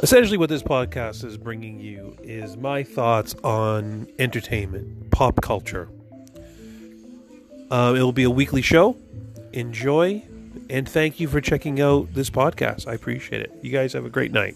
Essentially, what this podcast is bringing you is my thoughts on entertainment, pop culture. Um, it will be a weekly show. Enjoy, and thank you for checking out this podcast. I appreciate it. You guys have a great night.